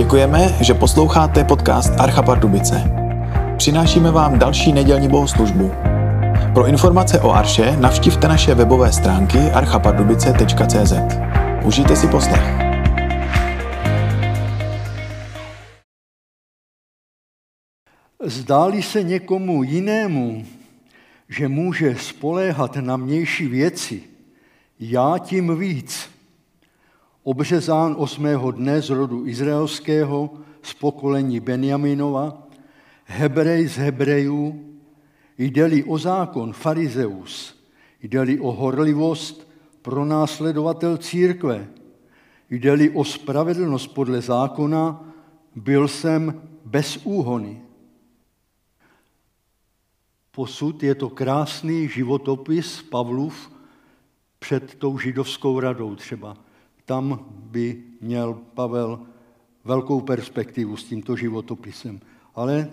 Děkujeme, že posloucháte podcast Archa Pardubice. Přinášíme vám další nedělní bohoslužbu. Pro informace o Arše navštivte naše webové stránky archapardubice.cz. Užijte si poslech. Zdáli se někomu jinému, že může spoléhat na mější věci, já tím víc. Obřezán osmého dne z rodu izraelského, z pokolení Benjaminova, Hebrej z Hebrejů, jde-li o zákon farizeus, jde-li o horlivost pro následovatel církve, jde-li o spravedlnost podle zákona, byl jsem bez úhony. Posud je to krásný životopis Pavlův před tou židovskou radou třeba. Tam by měl Pavel velkou perspektivu s tímto životopisem. Ale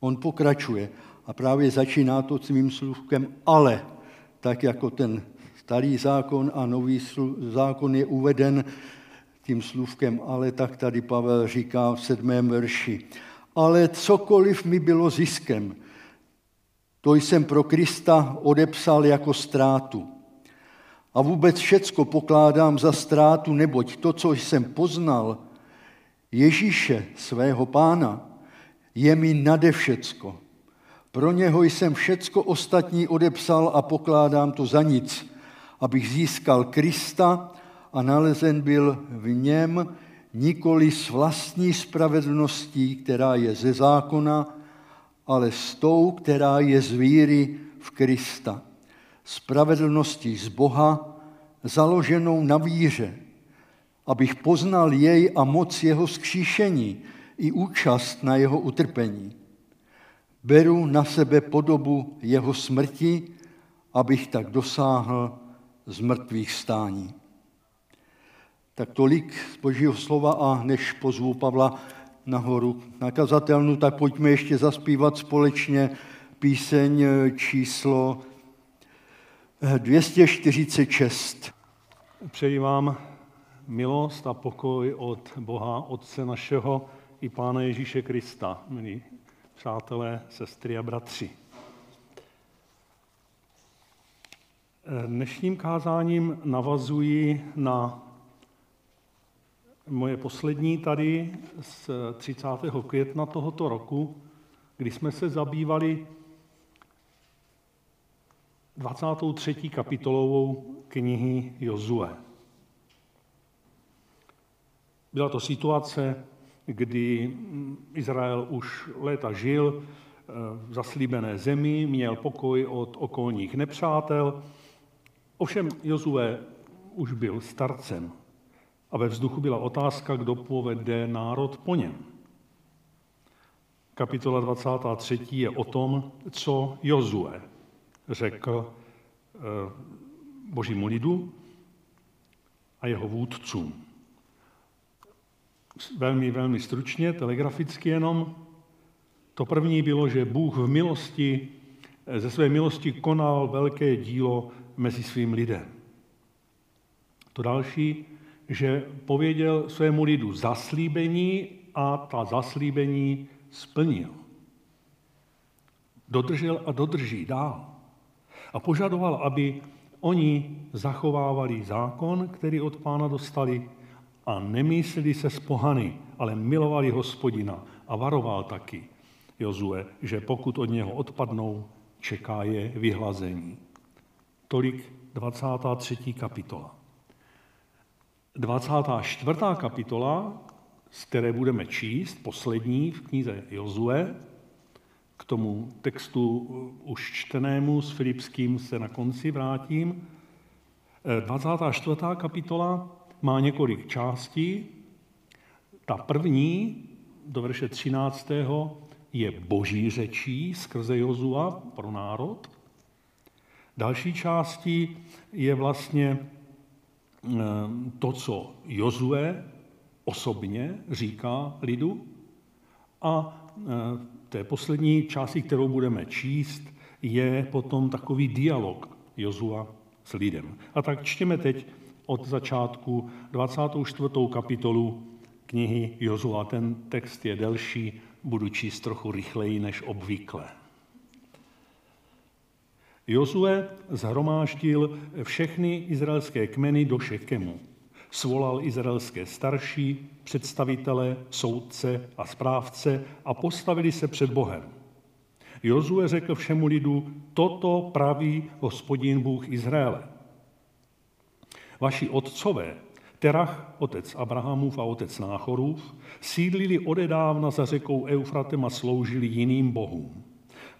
on pokračuje a právě začíná to svým slůvkem ale, tak jako ten starý zákon a nový zákon je uveden tím slůvkem ale, tak tady Pavel říká v sedmém verši. Ale cokoliv mi bylo ziskem, to jsem pro Krista odepsal jako ztrátu. A vůbec všecko pokládám za ztrátu, neboť to, co jsem poznal, Ježíše, svého pána, je mi nade všecko. Pro něho jsem všecko ostatní odepsal a pokládám to za nic, abych získal Krista a nalezen byl v něm nikoli s vlastní spravedlností, která je ze zákona, ale s tou, která je z víry v Krista. Spravedlností z Boha, založenou na víře, abych poznal jej a moc jeho skříšení i účast na jeho utrpení. Beru na sebe podobu jeho smrti, abych tak dosáhl z mrtvých stání. Tak tolik z Božího slova a než pozvu Pavla nahoru na kazatelnu, tak pojďme ještě zaspívat společně píseň číslo 246. Přeji vám milost a pokoj od Boha, Otce našeho i Pána Ježíše Krista, milí přátelé, sestry a bratři. Dnešním kázáním navazuji na moje poslední tady z 30. května tohoto roku, kdy jsme se zabývali 23. kapitolovou knihy Jozue. Byla to situace, kdy Izrael už léta žil v zaslíbené zemi, měl pokoj od okolních nepřátel. Ovšem Jozue už byl starcem a ve vzduchu byla otázka, kdo povede národ po něm. Kapitola 23. je o tom, co Jozue řekl eh, božímu lidu a jeho vůdcům. Velmi, velmi stručně, telegraficky jenom. To první bylo, že Bůh v milosti, eh, ze své milosti konal velké dílo mezi svým lidem. To další, že pověděl svému lidu zaslíbení a ta zaslíbení splnil. Dodržel a dodrží dál. A požadoval, aby oni zachovávali zákon, který od pána dostali a nemysleli se z pohany, ale milovali hospodina a varoval taky Jozue, že pokud od něho odpadnou, čeká je vyhlazení. Tolik 23. kapitola. 24. kapitola, z které budeme číst, poslední v knize Jozue, k tomu textu už čtenému s Filipským se na konci vrátím. 24. kapitola má několik částí. Ta první, do verše 13. je boží řečí skrze Jozua pro národ. Další částí je vlastně Ehm, to, co Jozue osobně říká lidu a té poslední části, kterou budeme číst, je potom takový dialog Jozua s lidem. A tak čtěme teď od začátku 24. kapitolu knihy Jozua. Ten text je delší, budu číst trochu rychleji než obvykle. Jozue zhromáždil všechny izraelské kmeny do Šekemu. Svolal izraelské starší, představitele, soudce a správce a postavili se před Bohem. Jozue řekl všemu lidu, toto praví hospodin Bůh Izraele. Vaši otcové, Terach, otec Abrahamův a otec Náchorův, sídlili odedávna za řekou Eufratem a sloužili jiným bohům.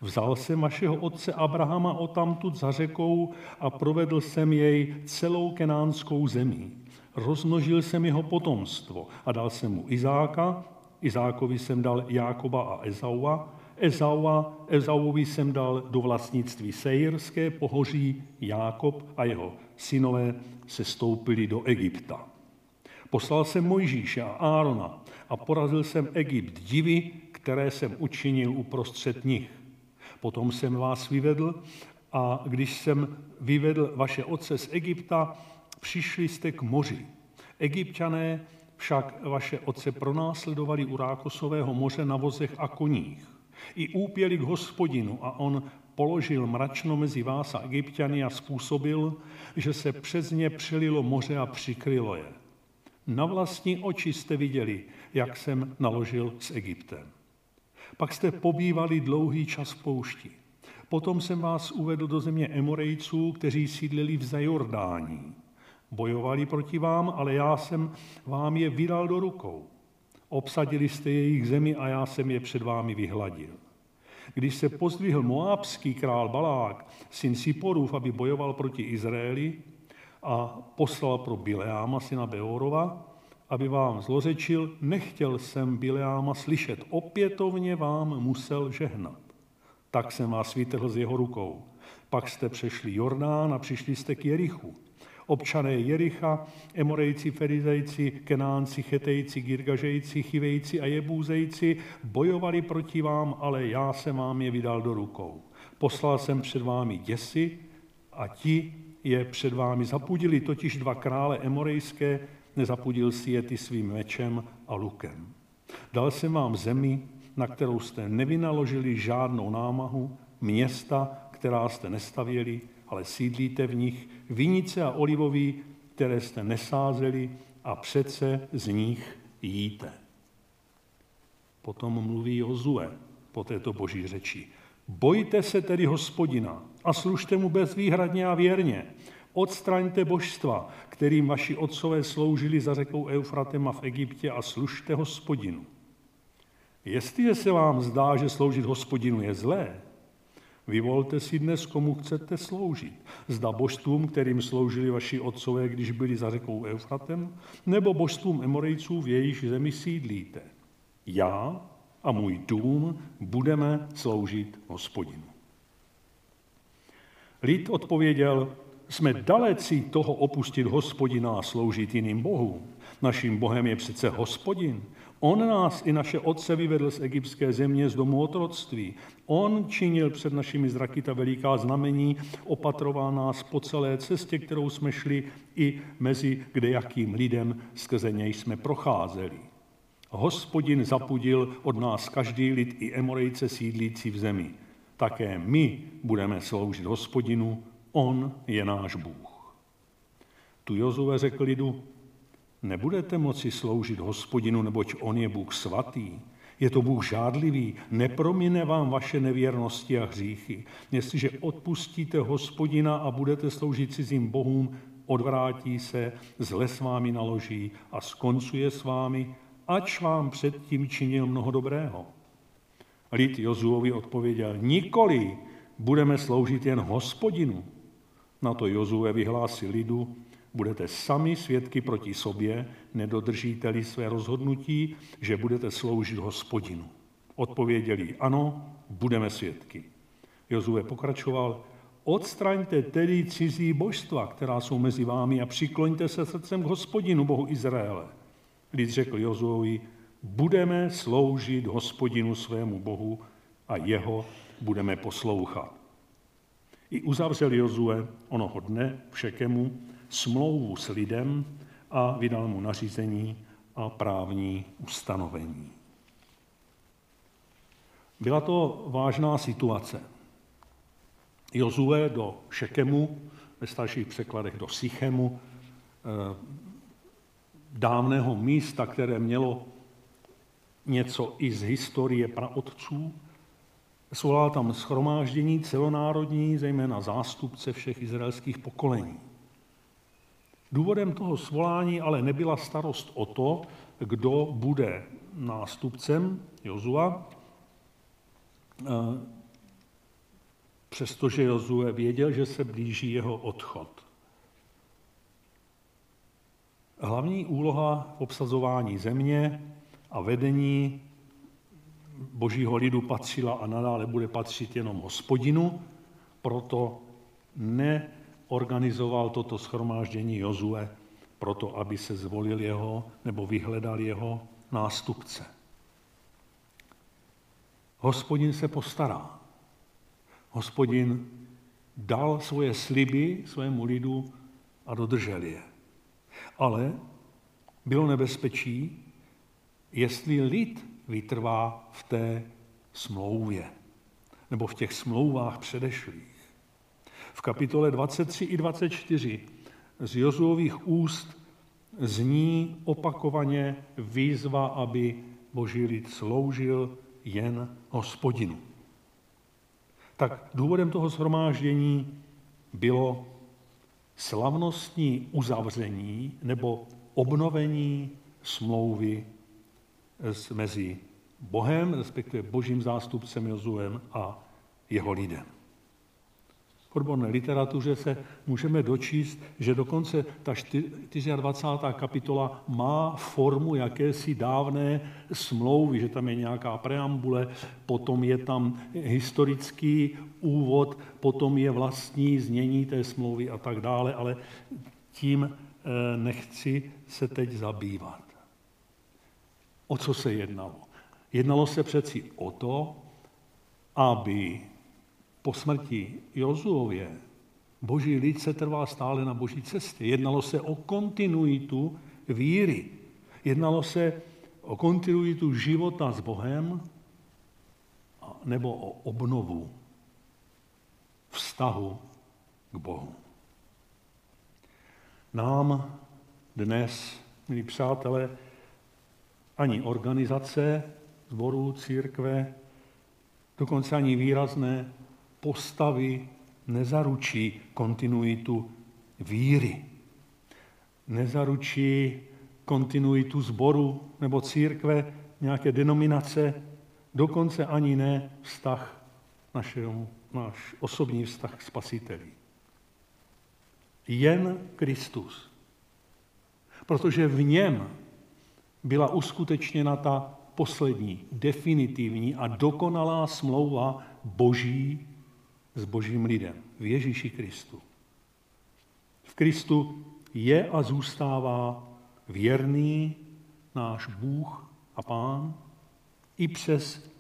Vzal jsem vašeho otce Abrahama o tamtud za řekou a provedl jsem jej celou kenánskou zemí. Rozmnožil jsem jeho potomstvo a dal jsem mu Izáka, Izákovi jsem dal Jákoba a Ezaua, Ezaua, Ezauovi jsem dal do vlastnictví Sejrské pohoří, Jákob a jeho synové se stoupili do Egypta. Poslal jsem Mojžíše a Árona a porazil jsem Egypt divy, které jsem učinil uprostřed nich. Potom jsem vás vyvedl a když jsem vyvedl vaše otce z Egypta, přišli jste k moři. Egyptiané však vaše otce pronásledovali u Rákosového moře na vozech a koních. I úpěli k hospodinu a on položil mračno mezi vás a egyptiany a způsobil, že se přes ně přelilo moře a přikrylo je. Na vlastní oči jste viděli, jak jsem naložil s Egyptem. Pak jste pobývali dlouhý čas v poušti. Potom jsem vás uvedl do země Emorejců, kteří sídlili v Zajordání. Bojovali proti vám, ale já jsem vám je vydal do rukou. Obsadili jste jejich zemi a já jsem je před vámi vyhladil. Když se pozdvihl moábský král Balák, syn Siporův, aby bojoval proti Izraeli a poslal pro Bileáma, syna Beorova, aby vám zlořečil, nechtěl jsem Bileáma slyšet, opětovně vám musel žehnat. Tak jsem vás vytrhl z jeho rukou. Pak jste přešli Jordán a přišli jste k Jerichu. Občané Jericha, Emorejci, Ferizejci, Kenánci, Chetejci, Girgažejci, Chivejci a Jebůzejci bojovali proti vám, ale já jsem vám je vydal do rukou. Poslal jsem před vámi děsi a ti je před vámi zapudili, totiž dva krále emorejské, nezapudil si je ty svým mečem a lukem. Dal jsem vám zemi, na kterou jste nevynaložili žádnou námahu, města, která jste nestavěli, ale sídlíte v nich, vinice a olivový, které jste nesázeli a přece z nich jíte. Potom mluví Jozue po této boží řeči. Bojte se tedy hospodina a služte mu bezvýhradně a věrně. Odstraňte božstva, kterým vaši otcové sloužili za řekou Eufratema v Egyptě a služte hospodinu. Jestliže se vám zdá, že sloužit hospodinu je zlé, Vyvolte si dnes, komu chcete sloužit. Zda božstvům, kterým sloužili vaši otcové, když byli za řekou Eufratem, nebo božstvům Emorejců, v jejich zemi sídlíte. Já a můj dům budeme sloužit hospodinu. Lid odpověděl, jsme daleci toho opustit hospodina a sloužit jiným bohům. Naším bohem je přece hospodin. On nás i naše otce vyvedl z egyptské země z domu otroctví. On činil před našimi zraky ta veliká znamení, opatroval nás po celé cestě, kterou jsme šli i mezi kdejakým lidem, skrze něj jsme procházeli. Hospodin zapudil od nás každý lid i emorejce sídlící v zemi. Také my budeme sloužit hospodinu, on je náš Bůh. Tu Jozue řekl lidu, nebudete moci sloužit hospodinu, neboť on je Bůh svatý. Je to Bůh žádlivý, nepromine vám vaše nevěrnosti a hříchy. Jestliže odpustíte hospodina a budete sloužit cizím bohům, odvrátí se, zle s vámi naloží a skoncuje s vámi, ač vám předtím činil mnoho dobrého. Lid Jozuovi odpověděl, nikoli budeme sloužit jen hospodinu. Na to Jozue vyhlásil lidu, budete sami svědky proti sobě, nedodržíte-li své rozhodnutí, že budete sloužit hospodinu. Odpověděli, ano, budeme svědky. Jozue pokračoval, odstraňte tedy cizí božstva, která jsou mezi vámi a přikloňte se srdcem k hospodinu, Bohu Izraele. Lid řekl Jozuovi, budeme sloužit hospodinu svému Bohu a jeho budeme poslouchat. I uzavřel Jozue onoho dne všekemu smlouvu s lidem a vydal mu nařízení, a právní ustanovení. Byla to vážná situace. Jozue do Šekemu, ve starších překladech do Sychemu, eh, dávného místa, které mělo něco i z historie praotců, svolal tam schromáždění celonárodní, zejména zástupce všech izraelských pokolení. Důvodem toho svolání ale nebyla starost o to, kdo bude nástupcem Jozua, eh, přestože Jozue věděl, že se blíží jeho odchod. Hlavní úloha v obsazování země a vedení božího lidu patřila a nadále bude patřit jenom hospodinu, proto neorganizoval toto schromáždění Jozue proto, aby se zvolil jeho nebo vyhledal jeho nástupce. Hospodin se postará. Hospodin dal svoje sliby svému lidu a dodržel je. Ale bylo nebezpečí, jestli lid vytrvá v té smlouvě, nebo v těch smlouvách předešlých. V kapitole 23 i 24 z Jozuových úst zní opakovaně výzva, aby boží lid sloužil jen hospodinu. Tak důvodem toho shromáždění bylo slavnostní uzavření nebo obnovení smlouvy mezi Bohem, respektive božím zástupcem Jozuem a jeho lidem. Odborné literatuře se můžeme dočíst, že dokonce ta 24. kapitola má formu jakési dávné smlouvy, že tam je nějaká preambule, potom je tam historický úvod, potom je vlastní znění té smlouvy a tak dále, ale tím eh, nechci se teď zabývat. O co se jednalo? Jednalo se přeci o to, aby po smrti Jozuově boží lid se trval stále na boží cestě. Jednalo se o kontinuitu víry. Jednalo se o kontinuitu života s Bohem nebo o obnovu vztahu k Bohu. Nám dnes, milí přátelé, ani organizace zborů, církve, dokonce ani výrazné postavy nezaručí kontinuitu víry. Nezaručí kontinuitu zboru nebo církve, nějaké denominace, dokonce ani ne vztah našeho, náš osobní vztah k spasiteli. Jen Kristus. Protože v něm byla uskutečněna ta poslední, definitivní a dokonalá smlouva Boží s Božím lidem v Ježíši Kristu. V Kristu je a zůstává věrný náš Bůh a Pán i přes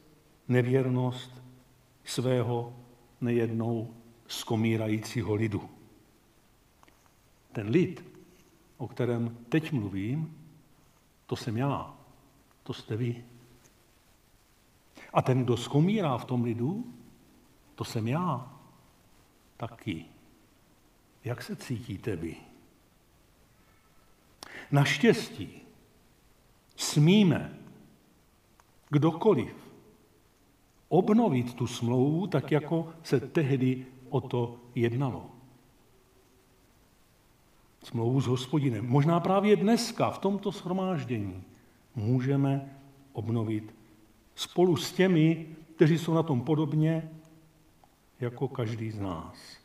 nevěrnost svého nejednou skomírajícího lidu. Ten lid, o kterém teď mluvím, to jsem já, to jste vy. A ten, kdo skomírá v tom lidu, to jsem já taky. Jak se cítíte vy? Naštěstí smíme kdokoliv obnovit tu smlouvu tak, jako se tehdy o to jednalo smlouvu s hospodinem. Možná právě dneska, v tomto shromáždění, můžeme obnovit spolu s těmi, kteří jsou na tom podobně, jako každý z nás.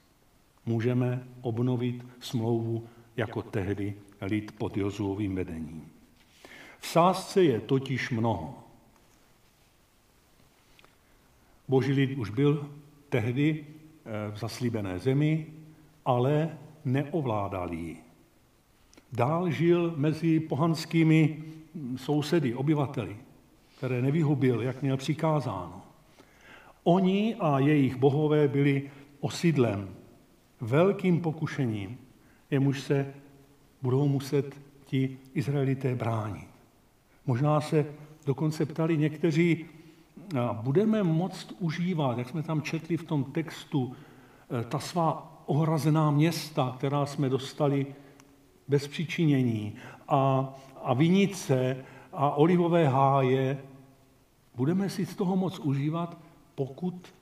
Můžeme obnovit smlouvu jako tehdy lid pod Jozuovým vedením. V sázce je totiž mnoho. Boží lid už byl tehdy eh, v zaslíbené zemi, ale neovládal ji. Dál žil mezi pohanskými sousedy, obyvateli, které nevyhubil, jak měl přikázáno. Oni a jejich bohové byli osídlem, velkým pokušením, jemuž se budou muset ti Izraelité bránit. Možná se dokonce ptali někteří, budeme moct užívat, jak jsme tam četli v tom textu, eh, ta svá ohrazená města, která jsme dostali bez přičinění, a, a vinice a olivové háje, budeme si z toho moc užívat, pokud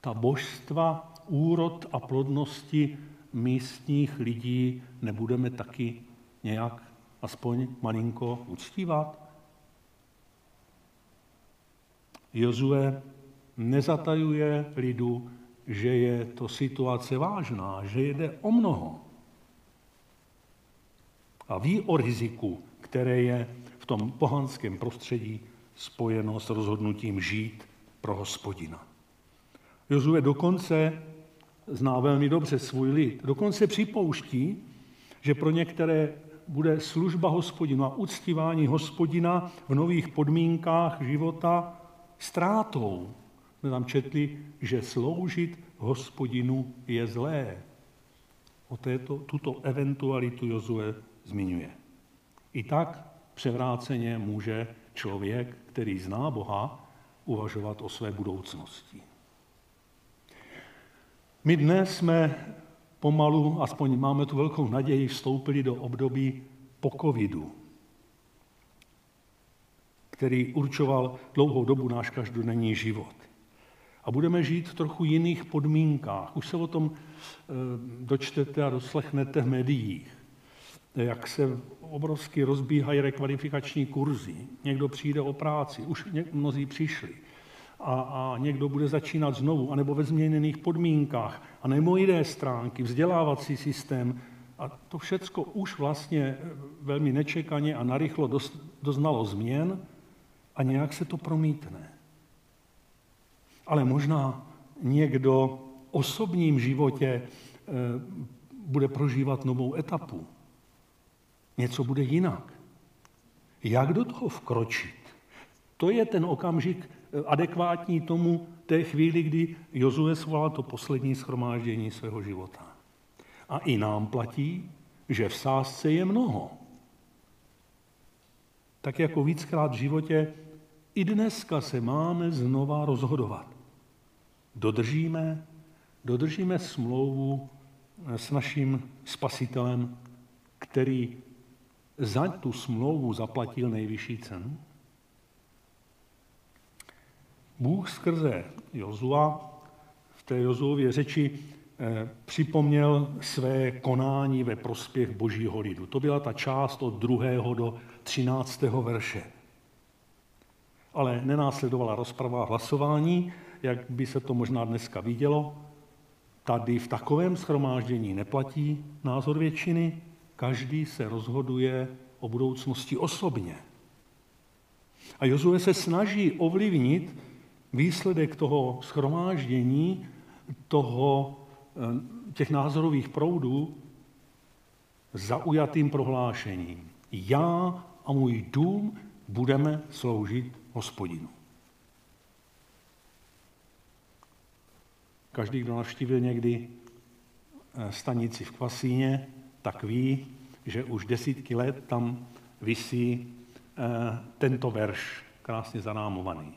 ta božstva, úrod a plodnosti místních lidí nebudeme taky nějak aspoň malinko uctívat? Jozue nezatajuje lidu, že je to situace vážná, že jde o mnoho. A ví o riziku, které je v tom pohanském prostředí spojeno s rozhodnutím žít pro hospodina. Jozue dokonce zná velmi dobře svůj lid. Dokonce připouští, že pro některé bude služba hospodinu a uctívání hospodina v nových podmínkách života ztrátou. My tam četli, že sloužit hospodinu je zlé. O této, tuto eventualitu Jozue zmiňuje. I tak převráceně může člověk, který zná Boha, uvažovat o své budoucnosti. My dnes jsme pomalu, aspoň máme tu velkou naději, vstoupili do období po covidu, který určoval dlouhou dobu náš každodenní život. A budeme žít v trochu jiných podmínkách. Už se o tom eh, dočtete a doslechnete v médiích, jak se obrovsky rozbíhají rekvalifikační kurzy. Někdo přijde o práci, už mnozí přišli a, a někdo bude začínat znovu, anebo ve změněných podmínkách, a nebo jiné stránky, vzdělávací systém. A to všecko už vlastně velmi nečekaně a narychlo doznalo změn a nějak se to promítne. Ale možná někdo osobním životě e, bude prožívat novou etapu. Něco bude jinak. Jak do toho vkročit? To je ten okamžik, adekvátní tomu té chvíli, kdy Jozue svolal to poslední schromáždění svého života. A i nám platí, že v sázce je mnoho. Tak jako víckrát v životě, i dneska se máme znova rozhodovat. Dodržíme, dodržíme smlouvu s naším spasitelem, který za tu smlouvu zaplatil nejvyšší cenu? Bůh skrze Jozua v té Jozuově řeči eh, připomněl své konání ve prospěch božího lidu. To byla ta část od 2. do 13. verše. Ale nenásledovala rozprava a hlasování, jak by se to možná dneska vidělo. Tady v takovém schromáždění neplatí názor většiny, každý se rozhoduje o budoucnosti osobně. A Jozue se snaží ovlivnit výsledek toho schromáždění, toho, eh, těch názorových proudů zaujatým prohlášením. Já a můj dům budeme sloužit hospodinu. Každý, kdo navštívil někdy eh, stanici v Kvasíně, tak ví, že už desítky let tam visí eh, tento verš, krásně zanámovaný.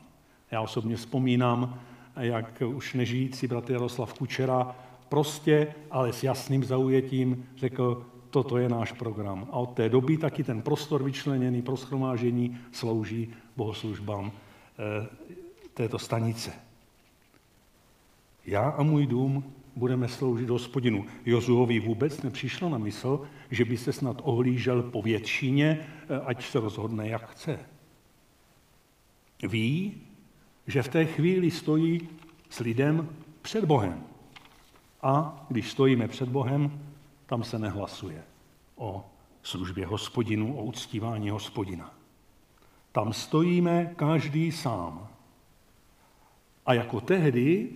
Já osobně vzpomínám, jak už nežijící bratr Jaroslav Kučera prostě, ale s jasným zaujetím řekl, toto je náš program. A od té doby taky ten prostor vyčleněný pro schromážení slouží bohoslužbám eh, této stanice. Já a můj dům budeme sloužit hospodinu. Jozuovi vůbec nepřišlo na mysl, že by se snad ohlížel po většině, eh, ať se rozhodne, jak chce. Ví, že v té chvíli stojí s lidem před Bohem. A když stojíme před Bohem, tam se nehlasuje o službě hospodinu, o uctívání hospodina. Tam stojíme každý sám. A jako tehdy,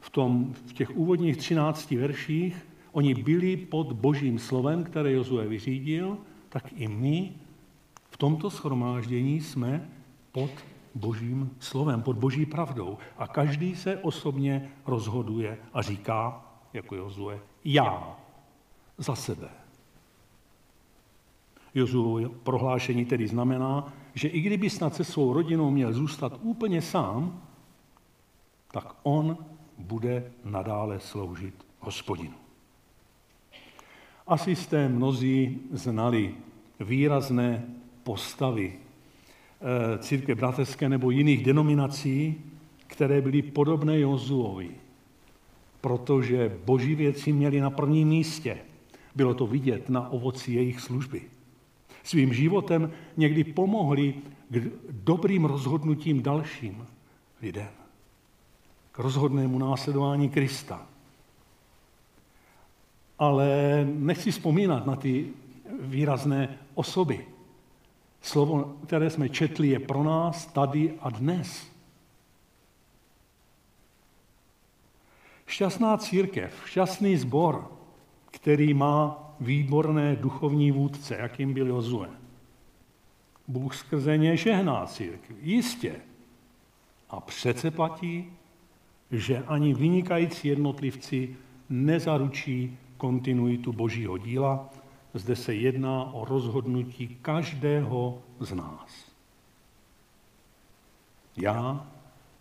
v, tom, v těch úvodních třinácti verších, oni byli pod božím slovem, které Jozue vyřídil, tak i my v tomto schromáždění jsme pod božím slovem, pod boží pravdou. A každý se osobně rozhoduje a říká, jako Jozue, já za sebe. Jozuovo prohlášení tedy znamená, že i kdyby snad se svou rodinou měl zůstat úplně sám, tak on bude nadále sloužit hospodinu. Asi jste mnozí znali výrazné postavy eh, církve bratrské nebo jiných denominací, které byly podobné Jozuovi, protože boží věci měli na prvním místě. Bylo to vidět na ovoci jejich služby. Svým životem někdy pomohli k dobrým rozhodnutím dalším lidem. Rozhodnému následování Krista. Ale nechci vzpomínat na ty výrazné osoby. Slovo, které jsme četli, je pro nás tady a dnes. Šťastná církev, šťastný sbor, který má výborné duchovní vůdce, jakým byl Jozue. Bůh skrze ně žehná církvi, jistě. A přece platí, že ani vynikající jednotlivci nezaručí kontinuitu božího díla. Zde se jedná o rozhodnutí každého z nás. Já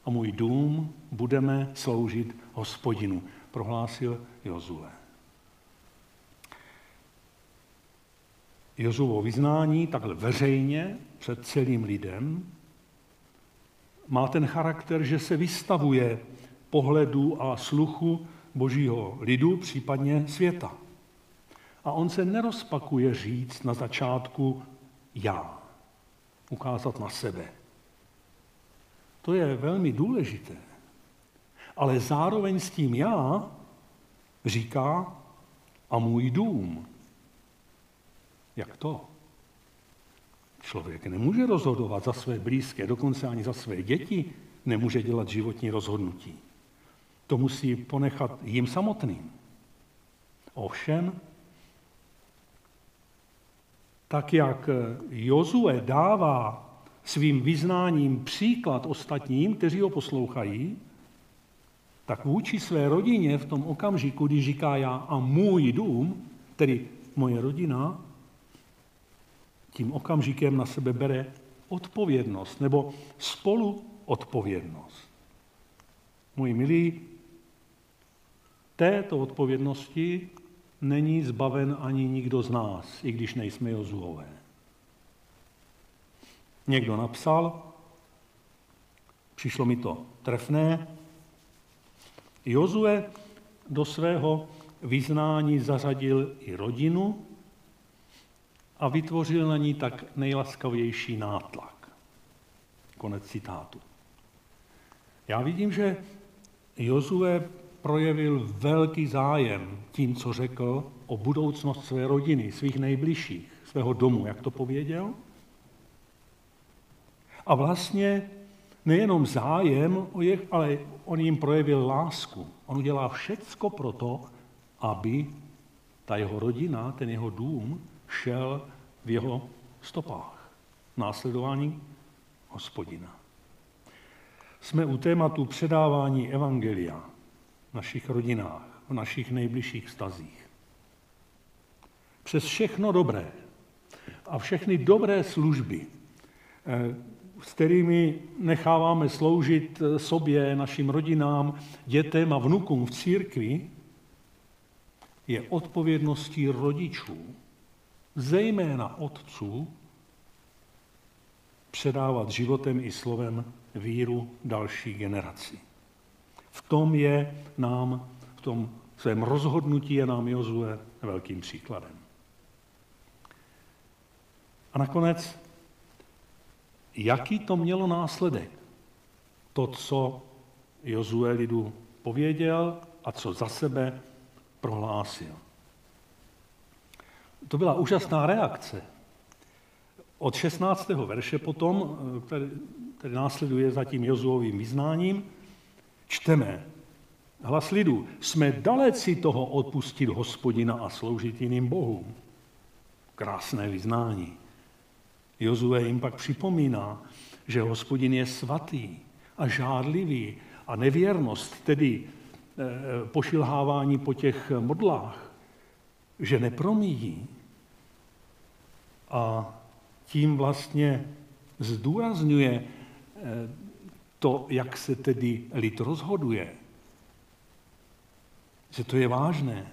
a můj dům budeme sloužit hospodinu, prohlásil Jozue. Jozuvo vyznání takhle veřejně před celým lidem má ten charakter, že se vystavuje pohledu a sluchu božího lidu, případně světa. A on se nerozpakuje říct na začátku já, ukázat na sebe. To je velmi důležité. Ale zároveň s tím já říká a můj dům. Jak to? Člověk nemůže rozhodovat za své blízké, dokonce ani za své děti nemůže dělat životní rozhodnutí. To musí ponechat jim samotným. Ovšem, tak jak Jozue dává svým vyznáním příklad ostatním, kteří ho poslouchají, tak vůči své rodině v tom okamžiku, když říká já a můj dům, tedy moje rodina, tím okamžikem na sebe bere odpovědnost nebo spolu odpovědnost. Můj milí, této odpovědnosti není zbaven ani nikdo z nás, i když nejsme Jozuové. Někdo napsal, přišlo mi to trefné, Jozue do svého vyznání zařadil i rodinu a vytvořil na ní tak nejlaskavější nátlak. Konec citátu. Já vidím, že Jozue projevil velký zájem tím, co řekl o budoucnost své rodiny, svých nejbližších, svého domu, jak to pověděl. A vlastně nejenom zájem o ale on jim projevil lásku. On udělá všecko pro to, aby ta jeho rodina, ten jeho dům, šel v jeho stopách. Následování hospodina. Jsme u tématu předávání evangelia našich rodinách, v našich nejbližších stazích. Přes všechno dobré a všechny dobré služby, eh, s kterými necháváme sloužit eh, sobě, našim rodinám, dětem a vnukům v církvi, je odpovědností rodičů, zejména otců, předávat životem i slovem víru další generaci. V tom je nám, v tom svém rozhodnutí je nám Jozue velkým příkladem. A nakonec, jaký to mělo následek? To, co Jozue lidu pověděl a co za sebe prohlásil. To byla úžasná reakce. Od 16. verše potom, který, který následuje za tím Jozuovým vyznáním, čteme hlas lidu. Jsme daleci toho odpustit hospodina a sloužit jiným bohům. Krásné vyznání. Jozue jim pak připomíná, že hospodin je svatý a žádlivý a nevěrnost, tedy eh, pošilhávání po těch modlách, že nepromíjí. A tím vlastně zdůrazňuje eh, to, jak se tedy lid rozhoduje, že to je vážné.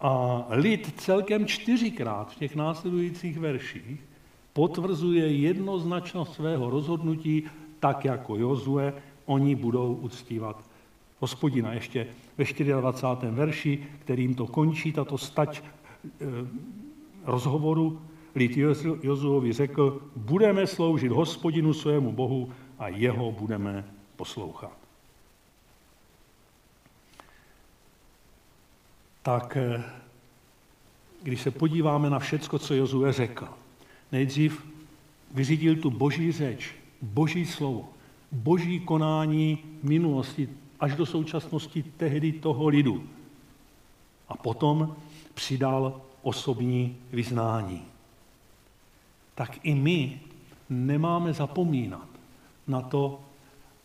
A lid celkem čtyřikrát v těch následujících verších potvrzuje jednoznačnost svého rozhodnutí, tak jako Jozue, oni budou uctívat hospodina. Ještě ve 24. verši, kterým to končí, tato stať eh, rozhovoru, lid Jozuovi řekl, budeme sloužit hospodinu svému Bohu a jeho budeme poslouchat. Tak eh, když se podíváme na všecko, co Jozue řekl, nejdřív vyřídil tu boží řeč, boží slovo, boží konání minulosti až do současnosti tehdy toho lidu. A potom přidal osobní vyznání. Tak i my nemáme zapomínat na to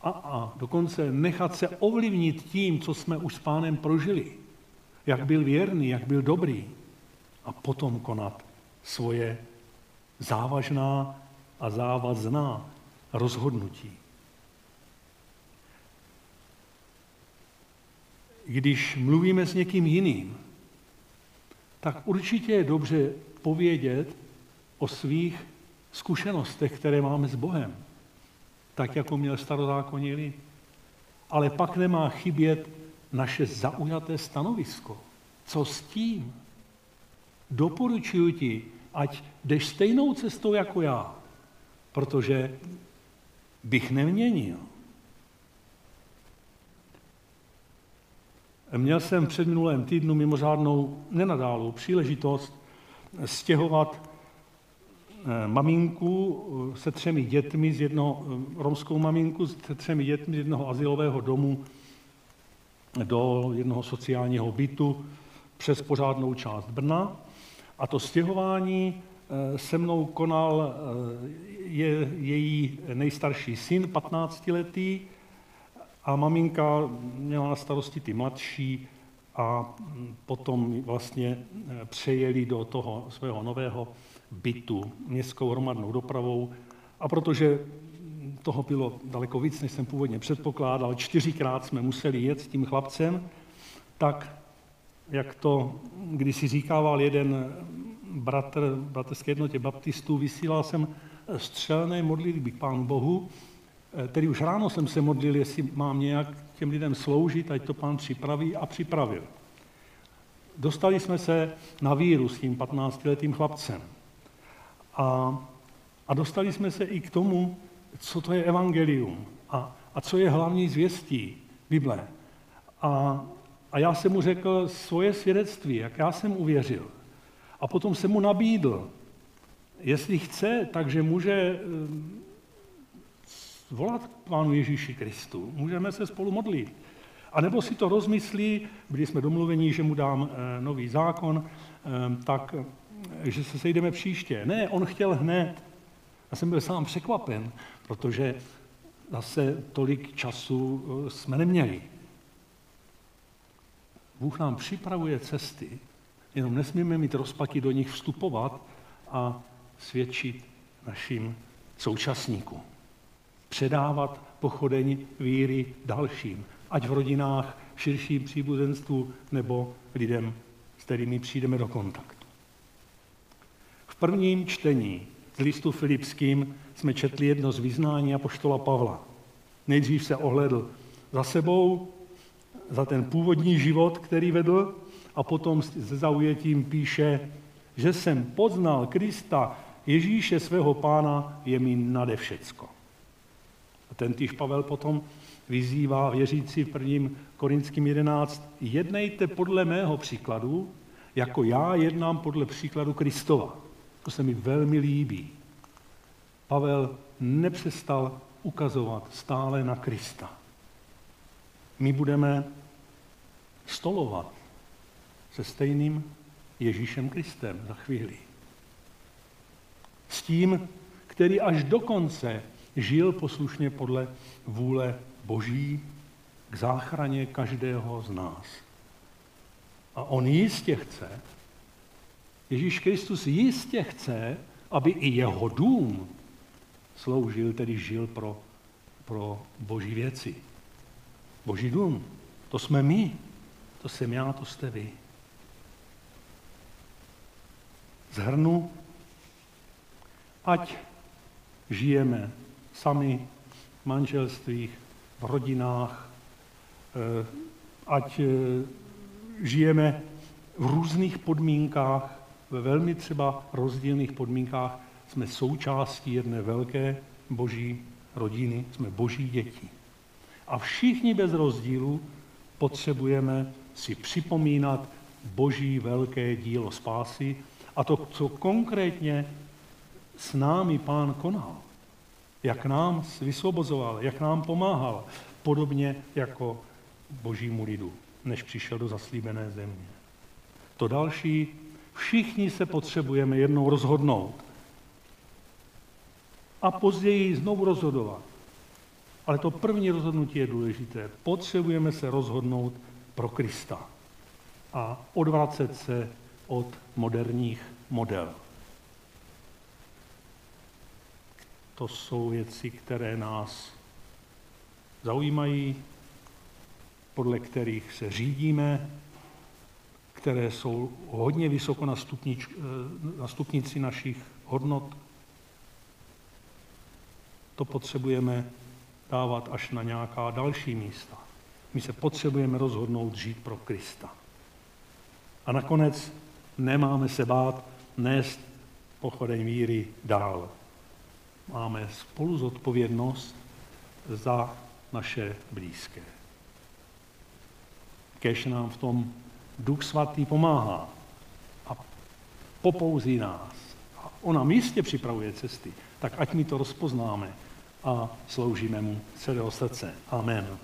a, a dokonce nechat se ovlivnit tím, co jsme už s pánem prožili. Jak byl věrný, jak byl dobrý. A potom konat svoje závažná a závazná rozhodnutí. Když mluvíme s někým jiným, tak určitě je dobře povědět o svých zkušenostech, které máme s Bohem, tak jako měl starozákonní lid. Ale pak nemá chybět naše zaujaté stanovisko. Co s tím? Doporučuji ti, ať jdeš stejnou cestou jako já, protože bych neměnil. Měl jsem před minulém týdnu mimořádnou nenadálou příležitost stěhovat maminku eh, se třemi dětmi z jednoho, eh, romskou maminku se třemi dětmi z jednoho asilového domu do jednoho sociálního bytu přes pořádnou část Brna. A to stěhování se mnou konal je její nejstarší syn, 15-letý, a maminka měla na starosti ty mladší a potom vlastně eh, přejeli do toho svého nového bytu městskou hromadnou dopravou. A protože toho bylo daleko víc, než jsem původně předpokládal, čtyřikrát jsme museli jet s tím chlapcem, tak jak to když si říkával jeden bratr bratrské jednotě baptistů, vysílal jsem střelné modlitby k Pánu Bohu, Eh, tedy už ráno jsem se modlil, jestli mám nějak těm lidem sloužit, ať to pán připraví a připravil. Dostali jsme se na víru s tím 15-letým chlapcem. A, a dostali jsme se i k tomu, co to je evangelium a, a co je hlavní zvěstí Bible. A, a já jsem mu řekl svoje svědectví, jak já jsem uvěřil. A potom jsem mu nabídl, jestli chce, takže může eh, volat k Pánu Ježíši Kristu. Můžeme se spolu modlit. A nebo si to rozmyslí, byli jsme domluveni, že mu dám e, nový zákon, e, tak, že se sejdeme příště. Ne, on chtěl hned. Já jsem byl sám překvapen, protože zase tolik času jsme neměli. Bůh nám připravuje cesty, jenom nesmíme mít rozpaky do nich vstupovat a svědčit našim současníkům předávat pochodeň víry dalším, ať v rodinách, širším příbuzenstvu nebo lidem, s kterými přijdeme do kontaktu. Prvním čtení z listu Filipským jsme četli jedno z vyznání apoštola Pavla. Nejdřív se ohledl za sebou, za ten původní život, který vedl, a potom se zaujetím píše, že jsem poznal Krista, Ježíše svého pána, je mi nade všecko. A ten týž Pavel potom vyzývá věřící v prvním Korinským 11, jednejte podle mého příkladu, jako já jednám podle příkladu Kristova. To se mi velmi líbí. Pavel nepřestal ukazovat stále na Krista. My budeme stolovat se stejným Ježíšem Kristem za chvíli. S tím, který až do konce žil poslušně podle vůle Boží k záchraně každého z nás. A on jistě chce, Ježíš Kristus jistě chce, aby i jeho dům sloužil, tedy žil pro, pro boží věci. Boží dům, to jsme my, to jsem já, to jste vy. Zhrnu, ať žijeme sami v manželstvích, v rodinách, eh, ať eh, žijeme v různých podmínkách, ve velmi třeba rozdílných podmínkách, jsme součástí jedné velké boží rodiny, jsme boží děti. A všichni bez rozdílu potřebujeme si připomínat boží velké dílo spásy a to, co konkrétně s námi pán konal. Jak nám vysvobozoval, jak nám pomáhal, podobně jako božímu lidu, než přišel do zaslíbené země. To další, všichni se potřebujeme jednou rozhodnout. A později znovu rozhodovat. Ale to první rozhodnutí je důležité. Potřebujeme se rozhodnout pro Krista a odvracet se od moderních modelů. To jsou věci, které nás zaujímají, podle kterých se řídíme, které jsou hodně vysoko na, stupnič, eh, na stupnici našich hodnot. To potřebujeme dávat až na nějaká další místa. My se potřebujeme rozhodnout žít pro Krista. A nakonec nemáme se bát nést pochodeň víry dál. Máme spolu zodpovědnost za naše blízké. Kež nám v tom Duch Svatý pomáhá a popouzí nás. A ona místě připravuje cesty, tak ať my to rozpoznáme a sloužíme mu celého srdce. Amen.